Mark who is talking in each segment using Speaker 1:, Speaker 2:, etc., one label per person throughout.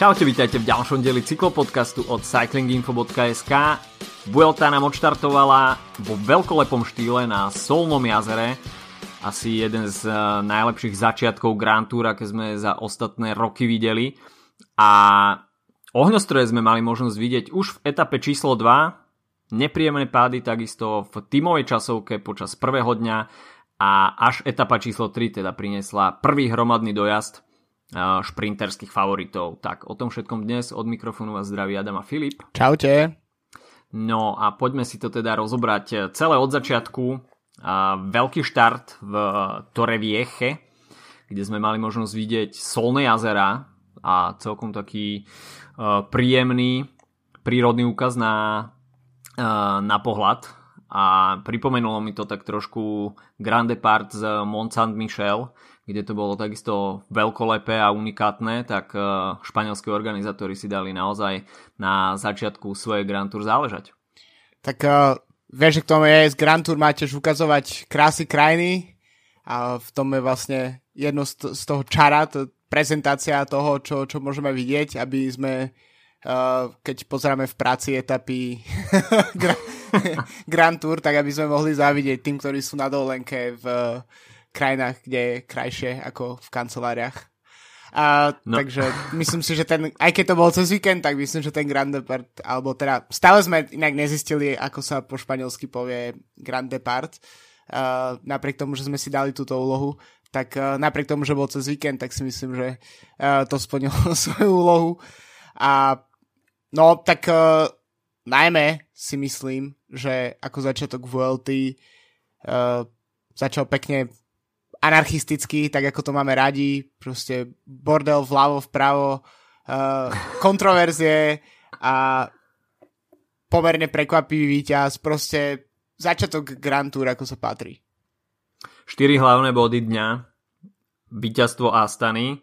Speaker 1: Čaute, vítajte v ďalšom dieli cyklopodcastu od cyclinginfo.sk. Vuelta nám odštartovala vo veľkolepom štýle na Solnom jazere. Asi jeden z eh, najlepších začiatkov Grand Tour, aké sme za ostatné roky videli. A ohňostroje sme mali možnosť vidieť už v etape číslo 2. Nepríjemné pády takisto v tímovej časovke počas prvého dňa a až etapa číslo 3 teda priniesla prvý hromadný dojazd šprinterských favoritov. Tak o tom všetkom dnes od mikrofónu vás zdraví Adam a Filip.
Speaker 2: Čaute.
Speaker 1: No a poďme si to teda rozobrať celé od začiatku. Veľký štart v Torre Vieche, kde sme mali možnosť vidieť solné jazera a celkom taký príjemný prírodný úkaz na, na pohľad a pripomenulo mi to tak trošku Grande Part z Mont Saint-Michel, kde to bolo takisto veľkolepé a unikátne, tak e, španielskí organizátori si dali naozaj na začiatku svoje Grand Tour záležať.
Speaker 2: Tak uh, vieš, že k tomu je, z Grand Tour máte už ukazovať krásy krajiny a v tom je vlastne jedno z, toho čara, to prezentácia toho, čo, čo môžeme vidieť, aby sme keď pozeráme v práci etapy Grand Tour, tak aby sme mohli závidieť tým, ktorí sú na dovolenke v krajinách, kde je krajšie ako v kanceláriách. A, no. Takže myslím si, že ten, aj keď to bol cez víkend, tak myslím, že ten Grand Depart, alebo teda stále sme inak nezistili, ako sa po španielsky povie Grand Depart, uh, napriek tomu, že sme si dali túto úlohu, tak uh, napriek tomu, že bol cez víkend, tak si myslím, že uh, to splnilo svoju úlohu. A no, tak uh, najmä si myslím, že ako začiatok VLT uh, začal pekne anarchisticky, tak ako to máme radi, proste bordel vľavo, vpravo, uh, kontroverzie a pomerne prekvapivý víťaz, proste začiatok Grand Tour, ako sa patrí.
Speaker 1: Štyri hlavné body dňa, víťazstvo Astany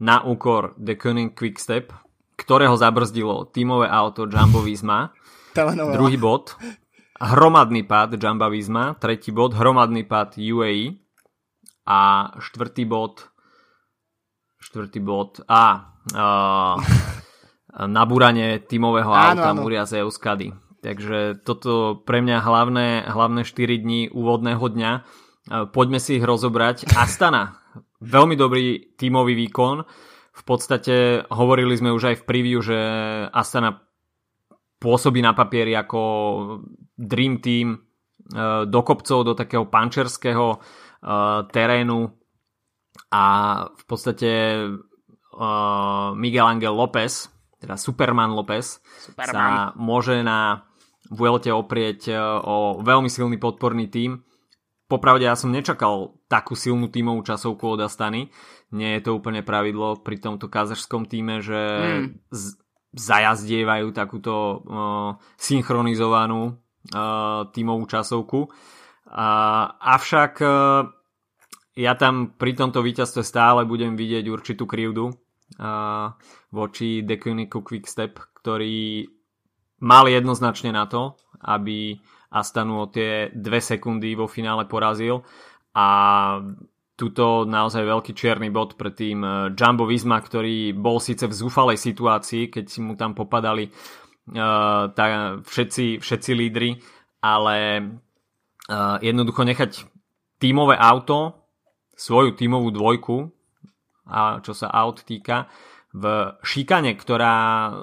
Speaker 1: na úkor The Koenig Quickstep, ktorého zabrzdilo tímové auto Jumbo Visma. Druhý bod, hromadný pád Jumbo Visma. Tretí bod, hromadný pád UAE a štvrtý bod štvrtý bod a uh, nabúranie tímového auta áno. Muria z Euskady. Takže toto pre mňa hlavné, hlavné 4 dní úvodného dňa. Poďme si ich rozobrať. Astana. Veľmi dobrý tímový výkon. V podstate hovorili sme už aj v preview, že Astana pôsobí na papieri ako Dream Team do kopcov, do takého pančerského uh, terénu a v podstate uh, Miguel Angel López, teda Superman López, Superman. sa môže na Vuelte oprieť o veľmi silný podporný tím. Popravde ja som nečakal takú silnú tímovú časovku od Astany. Nie je to úplne pravidlo pri tomto kazašskom týme, že mm. z- zajazdievajú takúto uh, synchronizovanú uh, tímovú časovku. Uh, avšak uh, ja tam pri tomto víťazstve stále budem vidieť určitú krivdu uh, voči Dekuniku Quickstep, ktorý mal jednoznačne na to, aby Astanu o tie dve sekundy vo finále porazil a tuto naozaj veľký čierny bod pre tým Jumbo Visma, ktorý bol síce v zúfalej situácii, keď mu tam popadali uh, tá, všetci, všetci lídry, ale uh, jednoducho nechať tímové auto svoju tímovú dvojku, a čo sa aut týka, v šikane, ktorá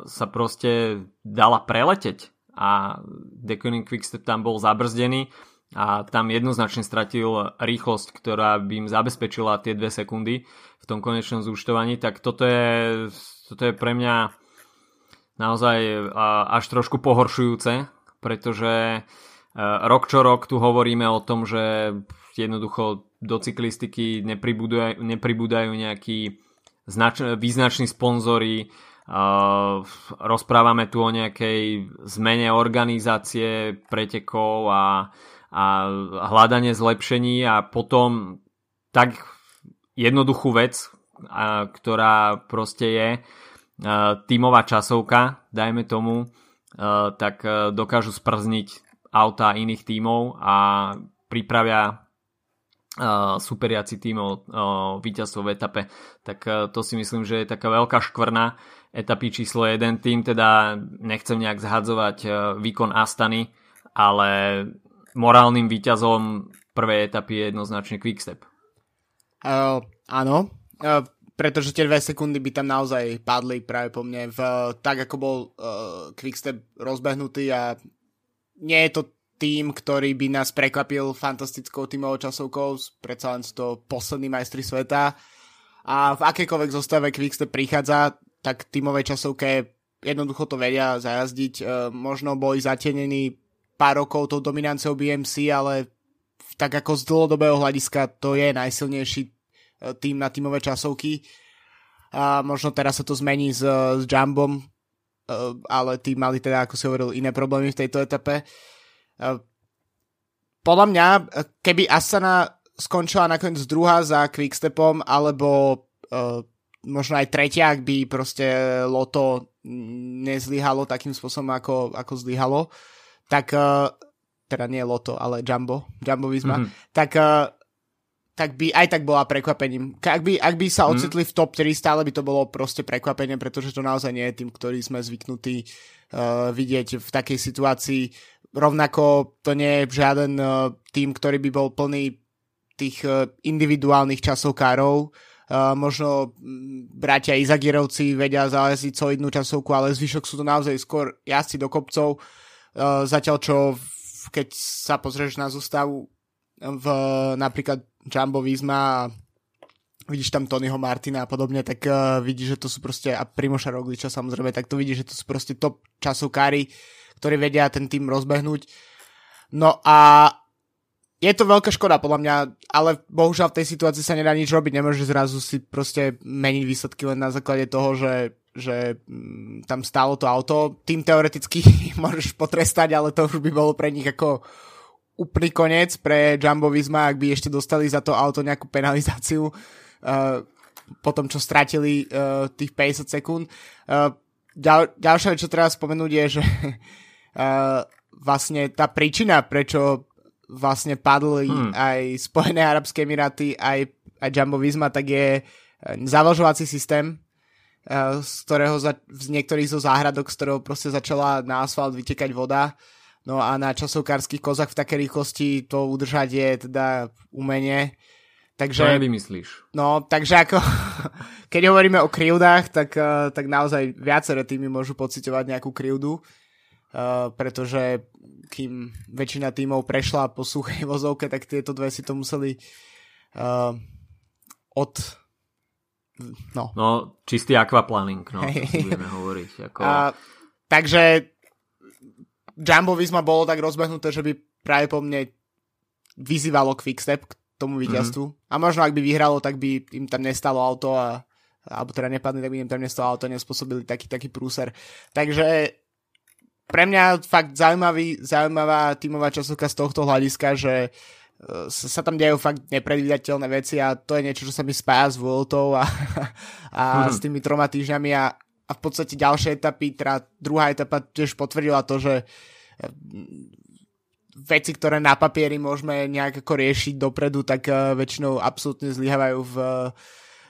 Speaker 1: sa proste dala preleteť a Deconing Quickstep tam bol zabrzdený a tam jednoznačne stratil rýchlosť, ktorá by im zabezpečila tie dve sekundy v tom konečnom zúčtovaní, tak toto je, toto je pre mňa naozaj až trošku pohoršujúce, pretože rok čo rok tu hovoríme o tom, že jednoducho do cyklistiky nepribúdajú, nepribúdajú nejakí znač- význační sponzory, Uh, rozprávame tu o nejakej zmene organizácie pretekov a, a hľadanie zlepšení a potom tak jednoduchú vec, a, ktorá proste je uh, tímová časovka, dajme tomu, tak dokážu sprzniť auta iných tímov a pripravia uh, superiaci tímov uh, víťazstvo v etape, tak to si myslím, že je taká veľká škvrna. etapy číslo 1. Tým teda nechcem nejak zhadzovať výkon Astany, ale morálnym výťazom prvej etapy je jednoznačne Quickstep.
Speaker 2: Uh, áno, uh, pretože tie dve sekundy by tam naozaj padli práve po mne v, tak, ako bol uh, Quickstep rozbehnutý a nie je to tým, ktorý by nás prekvapil fantastickou tímovou časovkou, predsa len sú to poslední majstri sveta a v akékoľvek zostave Quickstep prichádza, tak tímovej časovke jednoducho to vedia zajazdiť. Možno boli zatenení pár rokov tou dominanciou BMC, ale tak ako z dlhodobého hľadiska to je najsilnejší e, tým na tímové časovky. A možno teraz sa to zmení s, s Jumbom, e, ale tí mali teda, ako si hovoril, iné problémy v tejto etape. E, podľa mňa, keby Asana skončila nakoniec druhá za Quickstepom, alebo možno aj tretia, ak by proste Loto nezlyhalo takým spôsobom, ako, ako zlyhalo, tak teda nie Loto, ale Jumbo, Jumbo Visma, mm-hmm. tak, uh, tak by aj tak bola prekvapením. Ak by, ak by sa mhm. ocitli v top 3, stále by to bolo proste prekvapenie, pretože to naozaj nie je tým, ktorý sme zvyknutí uh, vidieť v takej situácii. Rovnako to nie je žiaden uh, tým, ktorý by bol plný tých uh, individuálnych časovkárov. Uh, možno bratia Izagirovci vedia zajazdiť solidnú časovku, ale zvyšok sú to naozaj skôr jazdci do kopcov. Uh, zatiaľ čo keď sa pozrieš na zostavu v napríklad Jumbo Visma a vidíš tam Tonyho Martina a podobne, tak uh, vidíš, že to sú proste, a Primoša Rogliča samozrejme, tak to vidíš, že to sú proste top časovkári, ktorí vedia ten tým rozbehnúť. No a je to veľká škoda podľa mňa, ale bohužiaľ v tej situácii sa nedá nič robiť, nemôže zrazu si proste meniť výsledky len na základe toho, že že mm, tam stálo to auto. Tým teoreticky môžeš potrestať, ale to už by bolo pre nich ako úplný koniec pre Jumbo Visma, ak by ešte dostali za to auto nejakú penalizáciu uh, po tom, čo stratili uh, tých 50 sekúnd. Uh, ďal, ďalšia vec, čo treba spomenúť je, že uh, vlastne tá príčina, prečo vlastne padli hmm. aj Spojené Arabské Emiráty, aj, aj Jumbo Visma, tak je zavažovací systém, z ktorého za, z niektorých zo záhradok, z ktorého proste začala na asfalt vytekať voda. No a na časovkárskych kozách v takej rýchlosti to udržať je teda umenie. Takže,
Speaker 1: to nevymyslíš.
Speaker 2: No, takže ako, keď hovoríme o krivdách, tak, uh, tak naozaj viaceré týmy môžu pocitovať nejakú krivdu, uh, pretože kým väčšina týmov prešla po suchej vozovke, tak tieto dve si to museli od no.
Speaker 1: No, čistý aquaplaning, no, hey. budeme hovoriť. Ako... A,
Speaker 2: takže Jumbo Visma bolo tak rozbehnuté, že by práve po mne vyzývalo Quickstep k tomu víťazstvu. Mm-hmm. A možno ak by vyhralo, tak by im tam nestalo auto a alebo teda nepadli, tak by im tam nestalo auto, nespôsobili taký, taký prúser. Takže pre mňa fakt zaujímavý, zaujímavá tímová časovka z tohto hľadiska, že uh, sa tam dejú fakt nepredvídateľné veci a to je niečo, čo sa mi spája s Vueltou a, a hmm. s tými troma týždňami a, a v podstate ďalšie etapy, teda druhá etapa tiež potvrdila to, že mm, veci, ktoré na papieri môžeme nejak ako riešiť dopredu, tak uh, väčšinou absolútne zlyhávajú v,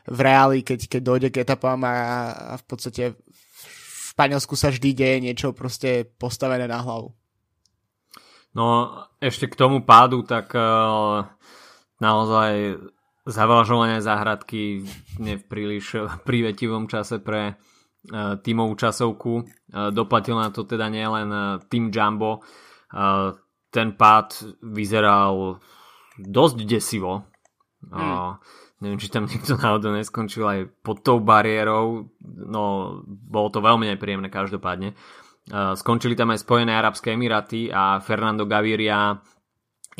Speaker 2: v reáli, keď, keď dojde k etapám a, a v podstate v Španielsku sa vždy deje niečo proste postavené na hlavu.
Speaker 1: No ešte k tomu pádu, tak uh, naozaj zavlažovanie záhradky nie v príliš prívetivom čase pre uh, tímovú časovku. Uh, doplatil na to teda nielen uh, tým Jumbo. Uh, ten pád vyzeral dosť desivo. Uh, neviem, či tam niekto náhodou neskončil aj pod tou bariérou. No, bolo to veľmi nepríjemné každopádne. Skončili tam aj Spojené Arabské Emiráty a Fernando Gaviria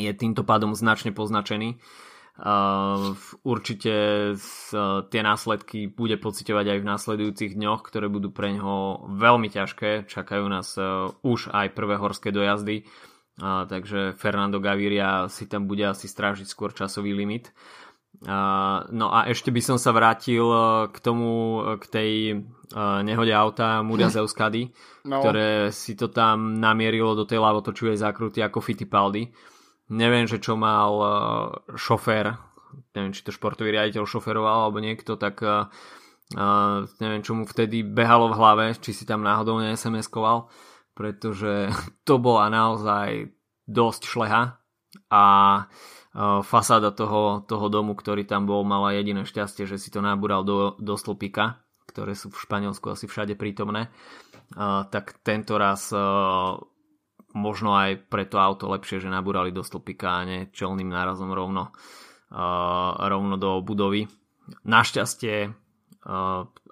Speaker 1: je týmto pádom značne poznačený. Určite tie následky bude pocitovať aj v následujúcich dňoch, ktoré budú pre ňoho veľmi ťažké. Čakajú nás už aj prvé horské dojazdy, takže Fernando Gaviria si tam bude asi strážiť skôr časový limit. No a ešte by som sa vrátil k tomu, k tej nehode auta Muria Zeuskady, no. ktoré si to tam namierilo do tej lavotočivej zákruty ako Fittipaldi. Neviem, že čo mal šofér, neviem, či to športový riaditeľ šoferoval alebo niekto, tak neviem, čo mu vtedy behalo v hlave, či si tam náhodou ne pretože to bola naozaj dosť šleha a uh, fasáda toho, toho domu, ktorý tam bol, mala jediné šťastie, že si to nabúral do, do stĺpika, ktoré sú v Španielsku asi všade prítomné. Tak tento raz možno aj pre to auto lepšie, že nabúrali do stĺpika a nie čelným nárazom rovno, rovno do budovy. Našťastie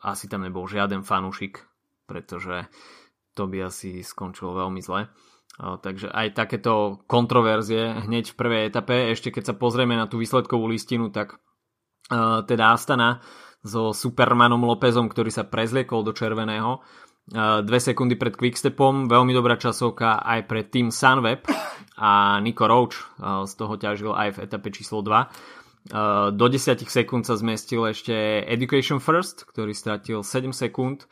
Speaker 1: asi tam nebol žiaden fanúšik, pretože to by asi skončilo veľmi zle. Takže aj takéto kontroverzie hneď v prvej etape, ešte keď sa pozrieme na tú výsledkovú listinu, tak uh, teda Astana so Supermanom Lópezom, ktorý sa prezliekol do červeného, dve sekundy pred Quickstepom, veľmi dobrá časovka aj pre Team Sunweb. A Nico Roach z toho ťažil aj v etape číslo 2 Eh, do 10 sekúnd sa zmestil ešte Education First, ktorý stratil 7 sekúnd.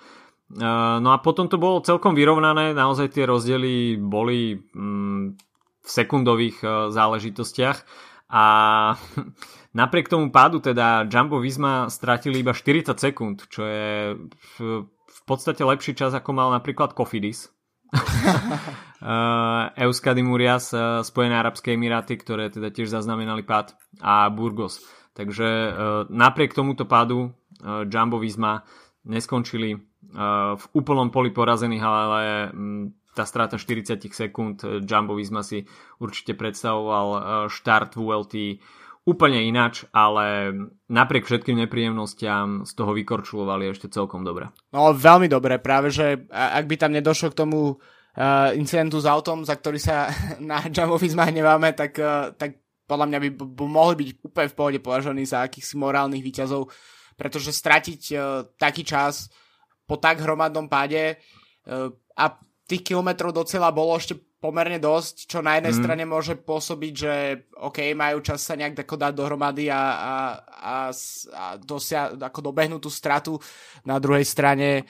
Speaker 1: No a potom to bolo celkom vyrovnané, naozaj tie rozdiely boli mm, v sekundových záležitostiach a napriek tomu pádu teda Jumbo Visma stratili iba 40 sekúnd, čo je v, podstate lepší čas ako mal napríklad Kofidis Euskadi Murias, Spojené Arabské Emiráty, ktoré teda tiež zaznamenali pád a Burgos. Takže napriek tomuto pádu Jumbo Visma neskončili v úplnom poli porazených, ale um, tá strata 40 sekúnd Jumbo Visma si určite predstavoval uh, štart VLT úplne inač, ale napriek všetkým nepríjemnostiam z toho vykorčulovali ešte celkom dobre.
Speaker 2: No veľmi dobre, práve že ak by tam nedošlo k tomu uh, incidentu s autom, za ktorý sa na Jumbofizma hneváme, tak, uh, tak podľa mňa by, by mohli byť úplne v pohode považovaní za akýchsi morálnych výťazov, pretože stratiť uh, taký čas po tak hromadnom páde uh, a tých kilometrov do cieľa bolo ešte pomerne dosť, čo na jednej mm. strane môže pôsobiť, že OK, majú čas sa nejak tako dať dohromady a, a, a, a dosia, ako dobehnú tú stratu. Na druhej strane, e,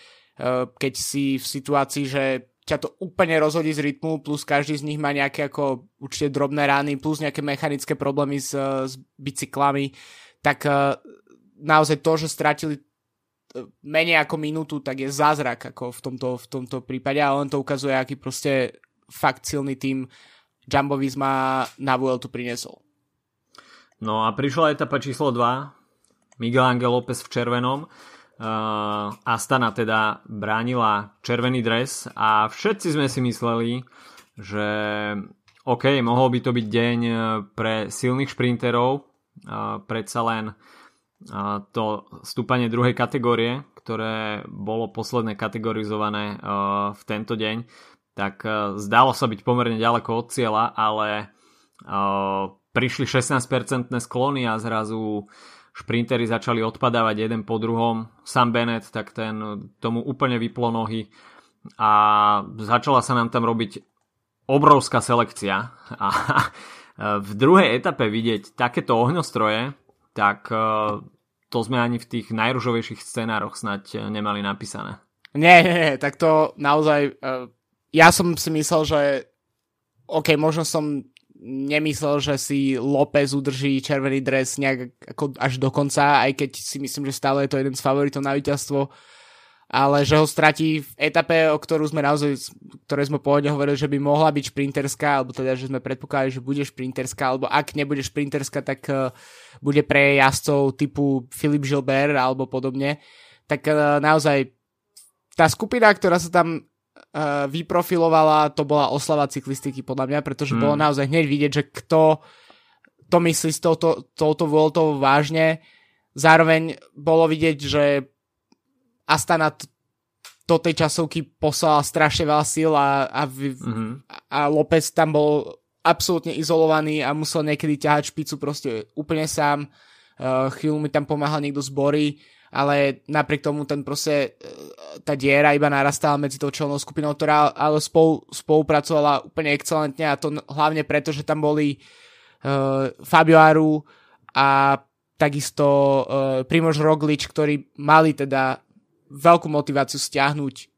Speaker 2: keď si v situácii, že ťa to úplne rozhodí z rytmu, plus každý z nich má nejaké ako určite drobné rány, plus nejaké mechanické problémy s, s bicyklami, tak e, naozaj to, že stratili e, menej ako minútu, tak je zázrak ako v tomto, v tomto prípade a len to ukazuje, aký proste fakt silný tým Jumbo Visma na Vueltu priniesol.
Speaker 1: No a prišla etapa číslo 2, Miguel Angel López v červenom. Uh, Astana teda bránila červený dres a všetci sme si mysleli, že OK, mohol by to byť deň pre silných šprinterov, uh, predsa len uh, to stúpanie druhej kategórie, ktoré bolo posledné kategorizované uh, v tento deň, tak uh, zdalo sa byť pomerne ďaleko od cieľa, ale uh, prišli 16% sklony a zrazu šprintery začali odpadávať jeden po druhom. Sam Bennett, tak ten tomu úplne vyplo nohy a začala sa nám tam robiť obrovská selekcia a v druhej etape vidieť takéto ohňostroje, tak to sme ani v tých najružovejších scenároch snať nemali napísané.
Speaker 2: Nie, nie, nie, tak to naozaj ja som si myslel, že OK, možno som nemyslel, že si López udrží červený dres nejak ako až do konca, aj keď si myslím, že stále je to jeden z favoritov na víťazstvo, ale že ho stratí v etape, o ktorú sme naozaj, ktoré sme pôvodne hovorili, že by mohla byť šprinterská, alebo teda, že sme predpokladali, že bude šprinterská, alebo ak nebude šprinterská, tak uh, bude pre jazdcov typu Filip Gilbert alebo podobne, tak uh, naozaj tá skupina, ktorá sa tam uh, vyprofilovala, to bola oslava cyklistiky podľa mňa, pretože mm. bolo hmm. naozaj hneď vidieť, že kto to myslí s touto, touto Vueltou vážne. Zároveň bolo vidieť, že Astana t- do tej časovky poslala strašne veľa síl a, a, mm-hmm. a López tam bol absolútne izolovaný a musel niekedy ťahať špicu proste úplne sám. Uh, chvíľu mi tam pomáhal niekto z Bory ale napriek tomu ten proste, e, tá diera iba narastala medzi tou čelnou skupinou, ktorá ale spolu, spolupracovala úplne excelentne a to hlavne preto, že tam boli uh, Fabio Aru a takisto uh, Primož Roglič, ktorí mali teda veľkú motiváciu stiahnuť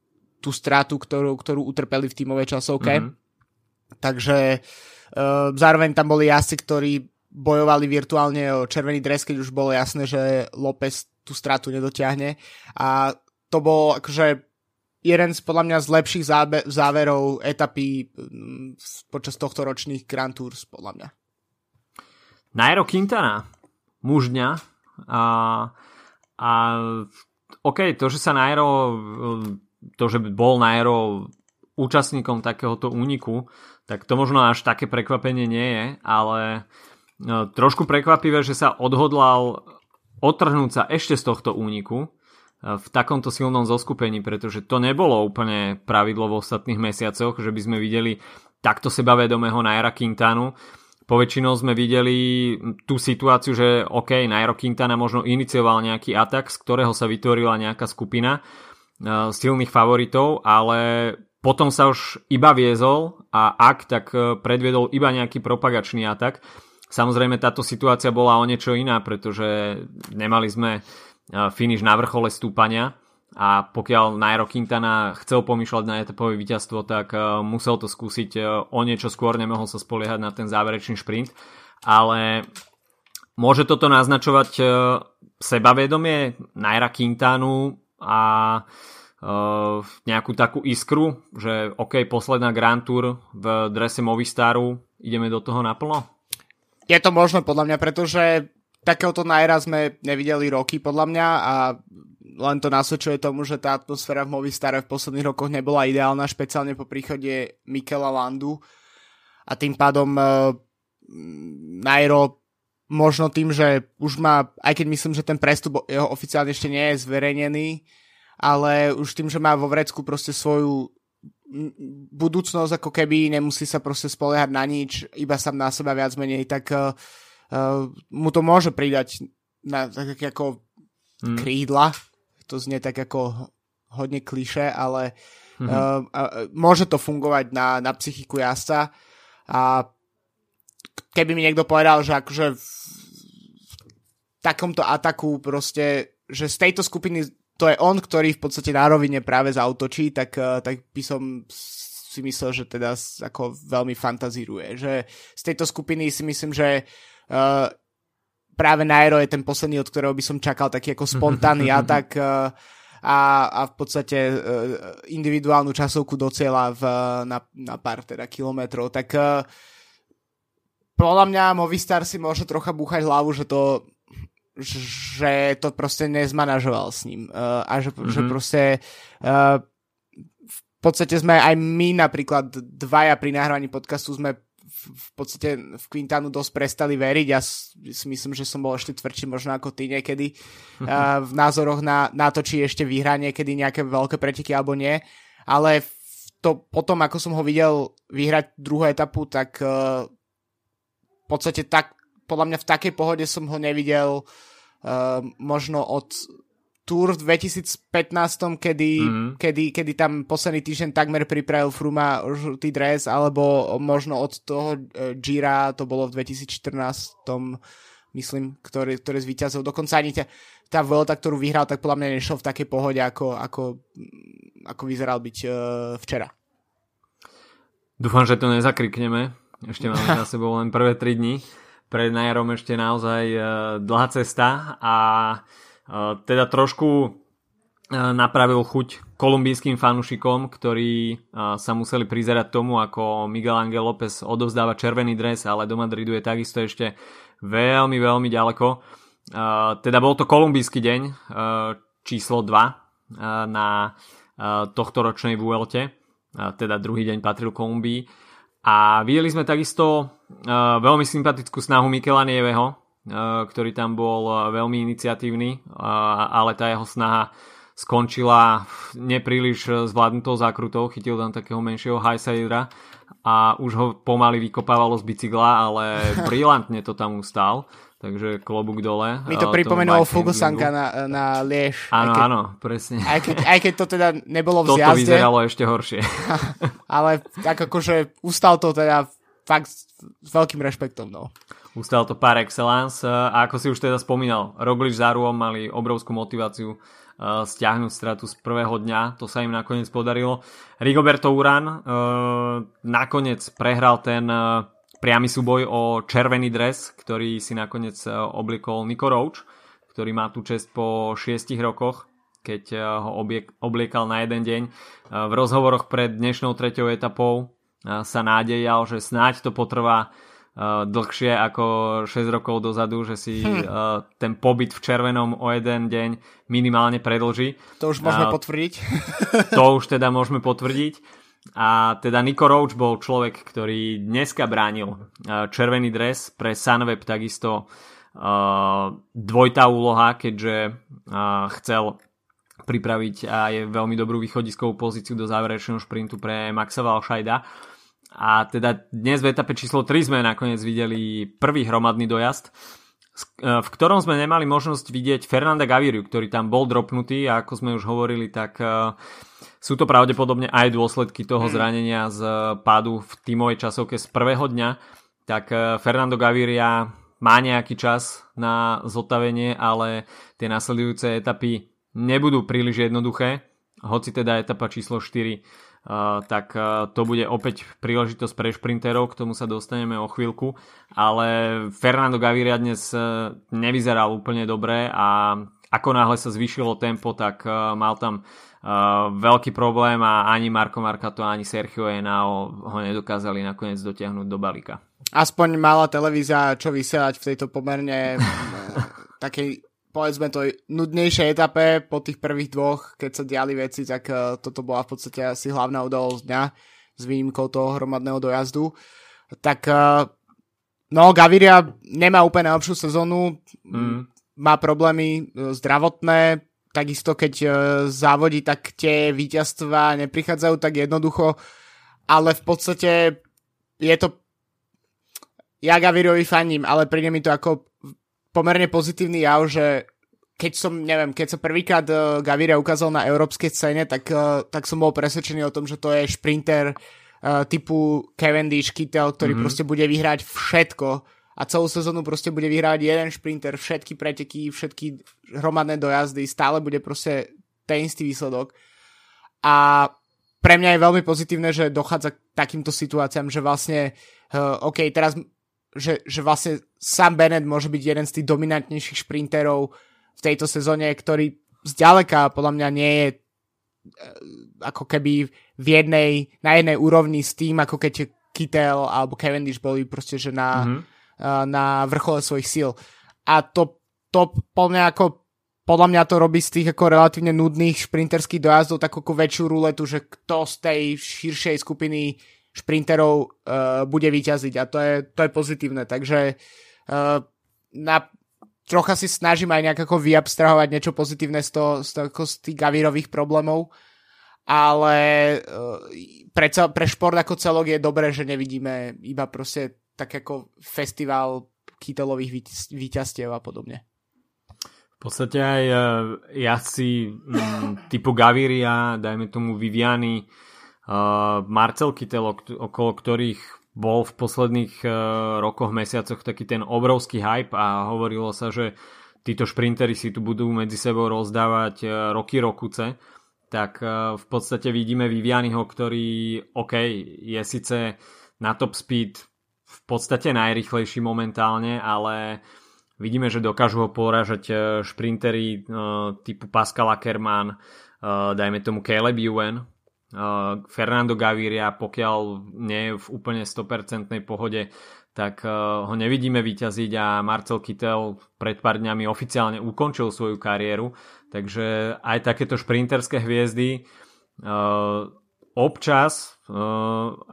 Speaker 2: tú stratu, ktorú, ktorú utrpeli v tímovej časovke. Mm-hmm. Takže uh, zároveň tam boli jazdci, ktorí bojovali virtuálne o červený dres, keď už bolo jasné, že López tú stratu nedotiahne. A to bol akože jeden z podľa mňa z lepších zábe- záverov etapy mm, počas tohto ročných Grand Tours, podľa mňa.
Speaker 1: Nairo Quintana, muž dňa. A, a OK, to, že sa Nairo, to, že bol Nairo účastníkom takéhoto úniku, tak to možno až také prekvapenie nie je, ale no, trošku prekvapivé, že sa odhodlal otrhnúť sa ešte z tohto úniku, v takomto silnom zoskupení, pretože to nebolo úplne pravidlo v ostatných mesiacoch, že by sme videli takto sebavedomého Naira Quintanu. Poväčšinou sme videli tú situáciu, že OK, Nairo Quintana možno inicioval nejaký atak, z ktorého sa vytvorila nejaká skupina uh, silných favoritov, ale potom sa už iba viezol a ak, tak uh, predviedol iba nejaký propagačný atak. Samozrejme táto situácia bola o niečo iná, pretože nemali sme finish na vrchole stúpania a pokiaľ Nairo Quintana chcel pomýšľať na etapové víťazstvo, tak musel to skúsiť o niečo skôr, nemohol sa spoliehať na ten záverečný šprint, ale môže toto naznačovať sebavedomie Naira Quintanu a nejakú takú iskru, že OK, posledná Grand Tour v drese Movistaru, ideme do toho naplno?
Speaker 2: Je to možno podľa mňa, pretože takéhoto Naira sme nevideli roky podľa mňa a len to nasvedčuje tomu, že tá atmosféra v Movistare v posledných rokoch nebola ideálna, špeciálne po príchode Mikela Landu a tým pádom uh, Nairo možno tým, že už má, aj keď myslím, že ten prestup jeho oficiálne ešte nie je zverejnený, ale už tým, že má vo vrecku proste svoju budúcnosť ako keby nemusí sa proste spoliehať na nič, iba sám na seba viac menej, tak uh, uh, mu to môže pridať na tak ako hmm. krídla. To znie tak ako hodne kliše, ale hmm. uh, uh, môže to fungovať na, na psychiku jazdca a keby mi niekto povedal, že akože v takomto ataku proste, že z tejto skupiny to je on, ktorý v podstate na rovine práve zautočí, tak, tak by som si myslel, že teda ako veľmi fantazíruje. Že z tejto skupiny si myslím, že uh, práve Nairo je ten posledný, od ktorého by som čakal taký ako spontánny atak uh, a, a v podstate uh, individuálnu časovku do cieľa v, na, na pár teda kilometrov. Tak uh, podľa mňa Movistar si môže trocha búchať hlavu, že to že to proste nezmanažoval s ním uh, a že, mm-hmm. že proste uh, v podstate sme aj my napríklad dvaja pri nahrávaní podcastu sme v podstate v Quintanu dosť prestali veriť. Ja si myslím, že som bol ešte tvrdší možno ako ty niekedy uh, v názoroch na, na to, či ešte vyhrá niekedy nejaké veľké preteky alebo nie. Ale to potom, ako som ho videl vyhrať druhú etapu, tak uh, v podstate tak, podľa mňa v takej pohode som ho nevidel uh, možno od Tour v 2015, kedy, mm. kedy, kedy tam posledný týždeň takmer pripravil Fruma žltý dres, alebo možno od toho Gira, to bolo v 2014, myslím, ktorý, ktorý zvíťazil. Dokonca ani tá, tá Vuelta, ktorú vyhral, tak podľa mňa nešiel v takej pohode, ako, ako, ako vyzeral byť uh, včera.
Speaker 1: Dúfam, že to nezakrikneme. Ešte máme za sebou len prvé 3 dní. Pred Najarom ešte naozaj uh, dlhá cesta a uh, teda trošku napravil chuť kolumbijským fanúšikom, ktorí sa museli prizerať tomu, ako Miguel Angel López odovzdáva červený dres, ale do Madridu je takisto ešte veľmi, veľmi ďaleko. Teda bol to kolumbijský deň číslo 2 na tohto ročnej Vuelte, teda druhý deň patril Kolumbii. A videli sme takisto veľmi sympatickú snahu Mikela Nieveho, Eh, ktorý tam bol eh, veľmi iniciatívny, eh, ale tá jeho snaha skončila nepríliš zvládnutou zákrutou, chytil tam takého menšieho highsidera a už ho pomaly vykopávalo z bicykla, ale brilantne to tam ustál. Takže klobúk dole.
Speaker 2: Mi to pripomenulo Fugusanka na, na Lieš.
Speaker 1: Áno, keď, áno, presne.
Speaker 2: Aj keď, aj keď to teda nebolo v
Speaker 1: Toto zjazde. vyzeralo ešte horšie.
Speaker 2: ale tak akože ustal to teda fakt s veľkým rešpektom. No.
Speaker 1: Ustal to par excellence a ako si už teda spomínal, Roglič s Aruom mali obrovskú motiváciu uh, stiahnuť stratu z prvého dňa, to sa im nakoniec podarilo. Rigoberto Uran uh, nakoniec prehral ten priamy súboj o červený dres, ktorý si nakoniec oblikol Nico Roach, ktorý má tú čest po 6 rokoch, keď ho obliekal na jeden deň. V rozhovoroch pred dnešnou treťou etapou sa nádejal, že snáď to potrvá dlhšie ako 6 rokov dozadu, že si hm. ten pobyt v červenom o jeden deň minimálne predlží.
Speaker 2: To už môžeme potvrdiť.
Speaker 1: To už teda môžeme potvrdiť. A teda Nico Roach bol človek, ktorý dneska bránil červený dres pre Sunweb takisto dvojitá úloha, keďže chcel pripraviť aj veľmi dobrú východiskovú pozíciu do záverečného šprintu pre Maxa Valšajda. A teda dnes v etape číslo 3 sme nakoniec videli prvý hromadný dojazd, v ktorom sme nemali možnosť vidieť Fernanda Gaviriu, ktorý tam bol dropnutý a ako sme už hovorili, tak sú to pravdepodobne aj dôsledky toho hmm. zranenia z pádu v tímovej časovke z prvého dňa. Tak Fernando Gaviria má nejaký čas na zotavenie, ale tie nasledujúce etapy nebudú príliš jednoduché, hoci teda etapa číslo 4 Uh, tak to bude opäť príležitosť pre šprinterov, k tomu sa dostaneme o chvíľku, ale Fernando Gaviria dnes uh, nevyzeral úplne dobre a ako náhle sa zvýšilo tempo, tak mal tam veľký problém a ani Marko Markato, ani Sergio Henao ho nedokázali nakoniec dotiahnuť do balíka.
Speaker 2: Aspoň mala televízia čo vysielať v tejto pomerne takej povedzme to nudnejšej etape po tých prvých dvoch, keď sa diali veci, tak uh, toto bola v podstate asi hlavná udalosť dňa s výnimkou toho hromadného dojazdu. Tak uh, no, Gaviria nemá úplne najlepšiu sezónu, mm. má problémy uh, zdravotné, takisto keď uh, závodí, tak tie víťazstva neprichádzajú tak jednoducho, ale v podstate je to ja Gaviriovi faním, ale príde mi to ako pomerne pozitívny jav, že keď som, neviem, keď sa prvýkrát uh, Gaviria ukázal na európskej scéne, tak, uh, tak som bol presvedčený o tom, že to je šprinter uh, typu Cavendish, Kittel, ktorý mm-hmm. proste bude vyhrať všetko a celú sezónu proste bude vyhrávať jeden šprinter, všetky preteky, všetky hromadné dojazdy, stále bude proste ten istý výsledok. A pre mňa je veľmi pozitívne, že dochádza k takýmto situáciám, že vlastne, uh, OK, teraz že, že vlastne Sam Bennett môže byť jeden z tých dominantnejších šprinterov v tejto sezóne, ktorý zďaleka podľa mňa nie je e, ako keby v jednej, na jednej úrovni s tým, ako keď Kittel alebo Cavendish boli proste, že na, mm-hmm. na vrchole svojich síl. A to, to podľa mňa ako podľa mňa to robí z tých ako relatívne nudných šprinterských dojazdov takú väčšiu ruletu, že kto z tej širšej skupiny šprinterov uh, bude vyťaziť a to je, to je pozitívne. Takže uh, na, trocha si snažím aj nejak ako vyabstrahovať niečo pozitívne z, toho, z, toho, z tých Gavírových problémov, ale uh, pre, cel, pre šport ako celok je dobré, že nevidíme iba proste tak ako festival kytelových víťazstiev a podobne.
Speaker 1: V podstate aj jazdci mm, typu Gaviria, dajme tomu Viviany, Marcel Kittel, okolo ktorých bol v posledných uh, rokoch, mesiacoch taký ten obrovský hype a hovorilo sa, že títo šprintery si tu budú medzi sebou rozdávať uh, roky rokuce, tak v podstate vidíme Vivianiho, ktorý OK, je síce na top speed v podstate najrychlejší momentálne, ale vidíme, že dokážu ho poražať šprintery typu Pascal Ackermann, uh, dajme tomu Caleb Ewan, Uh, Fernando Gaviria, pokiaľ nie je v úplne 100% pohode, tak uh, ho nevidíme vyťaziť a Marcel Kittel pred pár dňami oficiálne ukončil svoju kariéru, takže aj takéto šprinterské hviezdy uh, občas,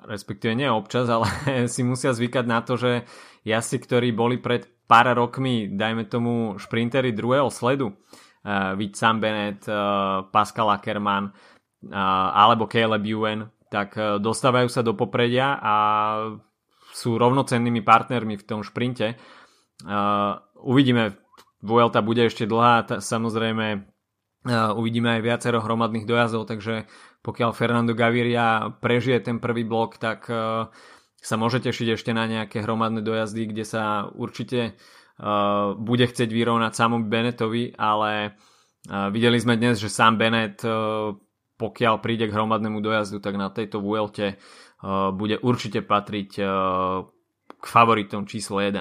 Speaker 1: respektíve nie občas, ale si musia zvykať na to, že jazdci, ktorí boli pred pár rokmi, dajme tomu šprintery druhého sledu, Vid Sam Bennett, Pascal Ackermann, alebo Caleb Ewan, tak e, dostávajú sa do popredia a sú rovnocennými partnermi v tom šprinte. Uvidíme, Vuelta bude ešte dlhá, samozrejme uvidíme aj viacero hromadných dojazdov, takže pokiaľ Fernando Gaviria prežije ten prvý blok, tak e, sa môže tešiť ešte na nejaké hromadné dojazdy, kde sa určite e, bude chcieť vyrovnať samom Bennettovi, ale videli sme dnes, že sám Bennett pokiaľ príde k hromadnému dojazdu, tak na tejto Vuelte uh, bude určite patriť uh, k favoritom číslo 1.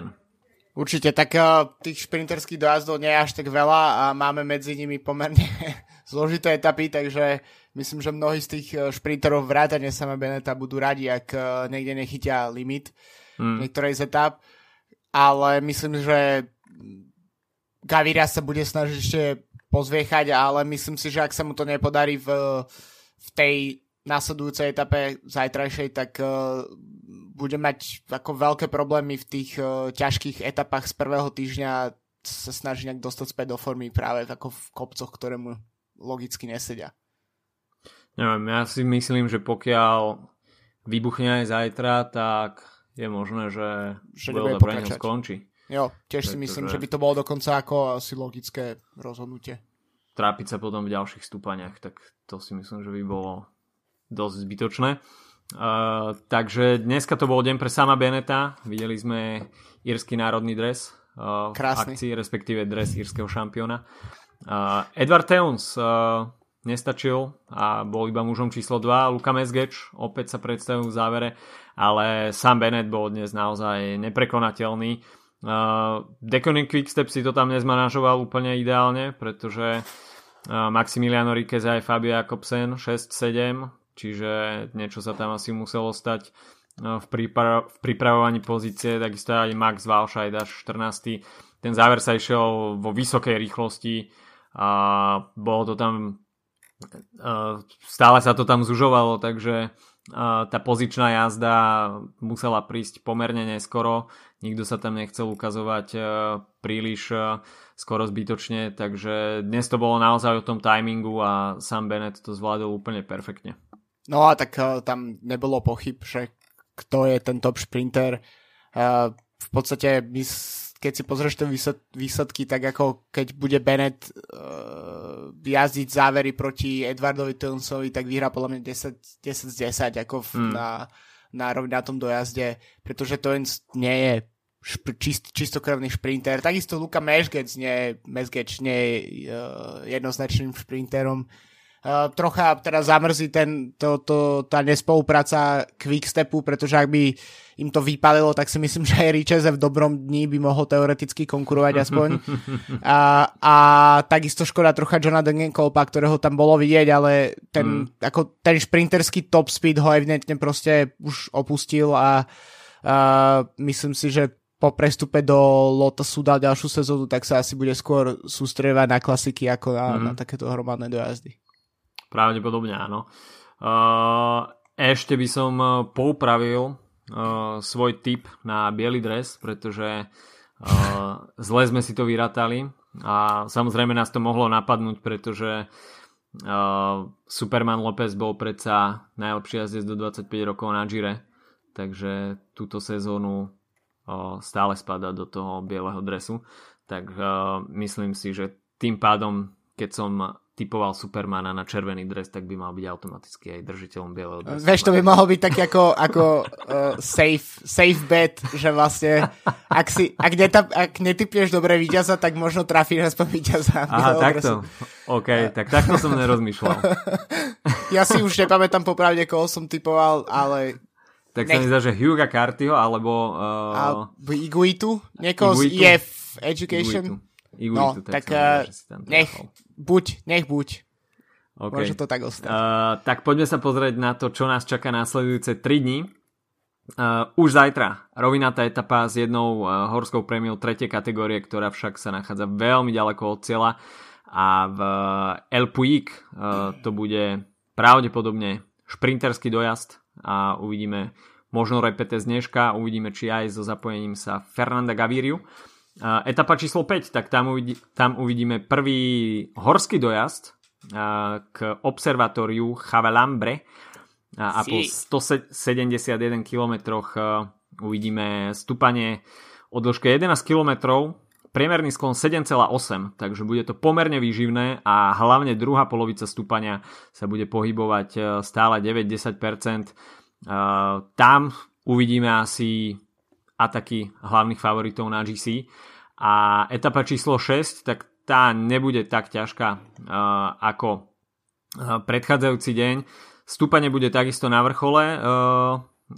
Speaker 2: Určite, tak uh, tých šprinterských dojazdov nie je až tak veľa a máme medzi nimi pomerne zložité etapy, takže myslím, že mnohí z tých šprinterov vrátane sama Beneta budú radi, ak uh, niekde nechytia limit hmm. niektorej z etap, ale myslím, že Gaviria sa bude snažiť ešte pozviechať, ale myslím si, že ak sa mu to nepodarí v, v tej nasledujúcej etape zajtrajšej, tak uh, bude mať ako veľké problémy v tých uh, ťažkých etapách z prvého týždňa sa snaží nejak dostať späť do formy práve ako v kopcoch, ktoré mu logicky nesedia.
Speaker 1: Neviem, ja si myslím, že pokiaľ vybuchne aj zajtra, tak je možné, že, že Vuelta pre skončí.
Speaker 2: Jo, tiež Pretože... si myslím, že by to bolo dokonca ako asi logické rozhodnutie.
Speaker 1: Trápiť sa potom v ďalších stúpaniach, tak to si myslím, že by bolo dosť zbytočné. Uh, takže dneska to bol deň pre sama Beneta. Videli sme írsky národný dres uh, v akcii, respektíve dres írskeho šampióna. Uh, Edward Teuns uh, nestačil a bol iba mužom číslo 2. Luka Mesgeč opäť sa predstavil v závere, ale sam Bennett bol dnes naozaj neprekonateľný. Uh, Deconing Quickstep si to tam nezmanažoval úplne ideálne, pretože uh, Maximiliano Ríquez aj Fabio Jakobsen 6-7 čiže niečo sa tam asi muselo stať no, v, pripra- v pripravovaní pozície, takisto aj Max Walscheid až 14. Ten záver sa išiel vo vysokej rýchlosti a bolo to tam stále sa to tam zužovalo, takže tá pozičná jazda musela prísť pomerne neskoro, nikto sa tam nechcel ukazovať príliš skoro zbytočne, takže dnes to bolo naozaj o tom timingu a Sam Bennett to zvládol úplne perfektne.
Speaker 2: No a tak uh, tam nebolo pochyb, že kto je ten top šprinter. V podstate keď si pozrieš tie výsledky, tak ako keď bude Bennett jazdiť závery proti Edwardovi Tunsovi, tak vyhrá podľa mňa 10, 10 z 10 ako v, mm. na, na, na tom dojazde, pretože to nie je šp- čist, čistokrvný šprinter. Takisto Luka Mešgec nie, Mešgec nie je uh, jednoznačným šprinterom. Uh, trocha teda zamrzí ten, to, to, tá nespolupráca Quickstepu, pretože ak by im to vypalilo, tak si myslím, že aj Richeze v dobrom dni by mohol teoreticky konkurovať aspoň. a, a takisto škoda trocha Johna Degenkolpa, ktorého tam bolo vidieť, ale ten, mm. ako ten šprinterský top speed ho evidentne proste už opustil a, a myslím si, že po prestupe do Lotusu dal ďalšiu sezónu, tak sa asi bude skôr sústredovať na klasiky ako na, mm. na takéto hromadné dojazdy.
Speaker 1: Pravdepodobne áno. Uh, ešte by som uh, poupravil uh, svoj tip na biely dres, pretože zle sme si to vyratali a samozrejme nás to mohlo napadnúť, pretože Superman Lopez bol predsa najlepší jazdec do 25 rokov na Gire, takže túto sezónu stále spada do toho bieleho dresu. Tak myslím si, že tým pádom, keď som typoval Supermana na červený dres, tak by mal byť automaticky aj držiteľom bieleho dresu.
Speaker 2: Vieš, to by mohol byť tak ako, ako uh, safe, safe bet, že vlastne ak, si, ak, netap, ak netypieš dobre víťaza, tak možno trafíš aspoň víťaza.
Speaker 1: Aha, takto. OK, uh. tak takto som nerozmýšľal.
Speaker 2: ja si už nepamätám popravde, koho som typoval, ale
Speaker 1: tak Nech... sa mi zdá, že Hugo Cartyho, alebo... Uh...
Speaker 2: A Iguitu? Niekoho Iguitu? z EF Education? Iguitu.
Speaker 1: Iguitu, no, tak, tak uh,
Speaker 2: nech, buď, nech buď. Okay. Môže to tak ostať.
Speaker 1: Uh, tak poďme sa pozrieť na to, čo nás čaká následujúce 3 dní. Uh, už zajtra rovinatá etapa s jednou uh, horskou prémiou 3. kategórie, ktorá však sa nachádza veľmi ďaleko od cieľa a v uh, El Puig uh, to bude pravdepodobne šprinterský dojazd a uvidíme možno repete z dneška, uvidíme či aj so zapojením sa Fernanda Gaviriu. Etapa číslo 5, tak tam, uvidí, tam uvidíme prvý horský dojazd k observatóriu Chavalambre. A po 171 km uvidíme stúpanie o dĺžke 11 km, priemerný sklon 7,8, takže bude to pomerne výživné a hlavne druhá polovica stúpania sa bude pohybovať e, stále 9-10%. Tam uvidíme asi ataky hlavných favoritov na GC. A etapa číslo 6, tak tá nebude tak ťažká uh, ako uh, predchádzajúci deň. Stúpanie bude takisto na vrchole uh,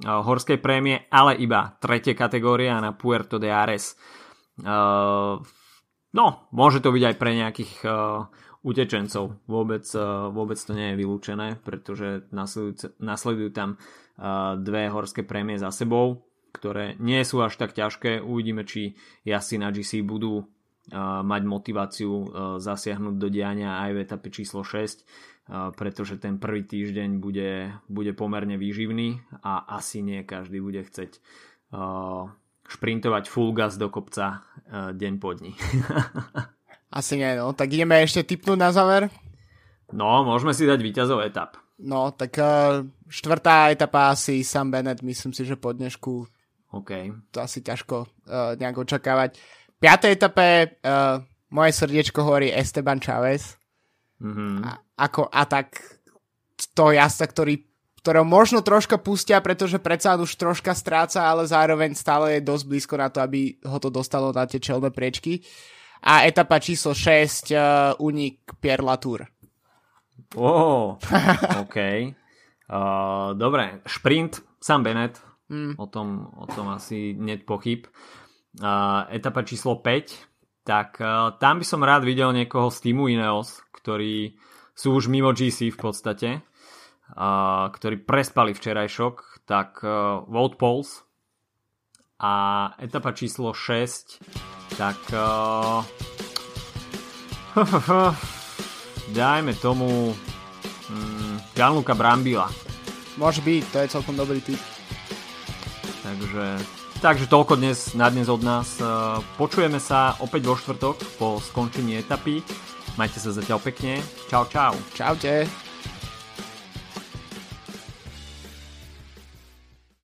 Speaker 1: horskej prémie, ale iba tretie kategória na Puerto de Ares. No, môže to byť aj pre nejakých utečencov. Vôbec, vôbec to nie je vylúčené, pretože nasledujú, tam dve horské prémie za sebou, ktoré nie sú až tak ťažké. Uvidíme, či jazdci na GC budú uh, mať motiváciu uh, zasiahnuť do diania aj v etape číslo 6 pretože ten prvý týždeň bude, bude pomerne výživný a asi nie každý bude chceť uh, šprintovať full gas do kopca uh, deň po dni.
Speaker 2: asi nie, no. Tak ideme ešte typnúť na záver?
Speaker 1: No, môžeme si dať víťazov etap.
Speaker 2: No, tak uh, štvrtá etapa asi Sam Bennett, myslím si, že po dnešku
Speaker 1: okay.
Speaker 2: to asi ťažko uh, nejak očakávať. V piatej etape uh, moje srdiečko hovorí Esteban Chávez.
Speaker 1: Mm-hmm.
Speaker 2: A, ako atak to jazda, ktorý ktorého možno troška pustia, pretože predsa už troška stráca, ale zároveň stále je dosť blízko na to, aby ho to dostalo na tie čelné priečky. A etapa číslo 6, uh, unik Pierre Latour.
Speaker 1: Oh, OK. Uh, dobre, šprint, Sam Bennett, mm. o, tom, o tom asi net pochyb. Uh, etapa číslo 5, tak uh, tam by som rád videl niekoho z týmu Ineos, ktorý sú už mimo GC v podstate, uh, ktorí prespali včerajšok, tak uh, Vote Polls a etapa číslo 6, tak uh, dajme tomu um, Gianluca Brambila.
Speaker 2: Môže byť, to je celkom dobrý typ.
Speaker 1: Takže, takže toľko dnes, na dnes od nás. Počujeme sa opäť vo štvrtok po skončení etapy. Majte sa zatiaľ pekne. Čau, čau.
Speaker 2: Čaute.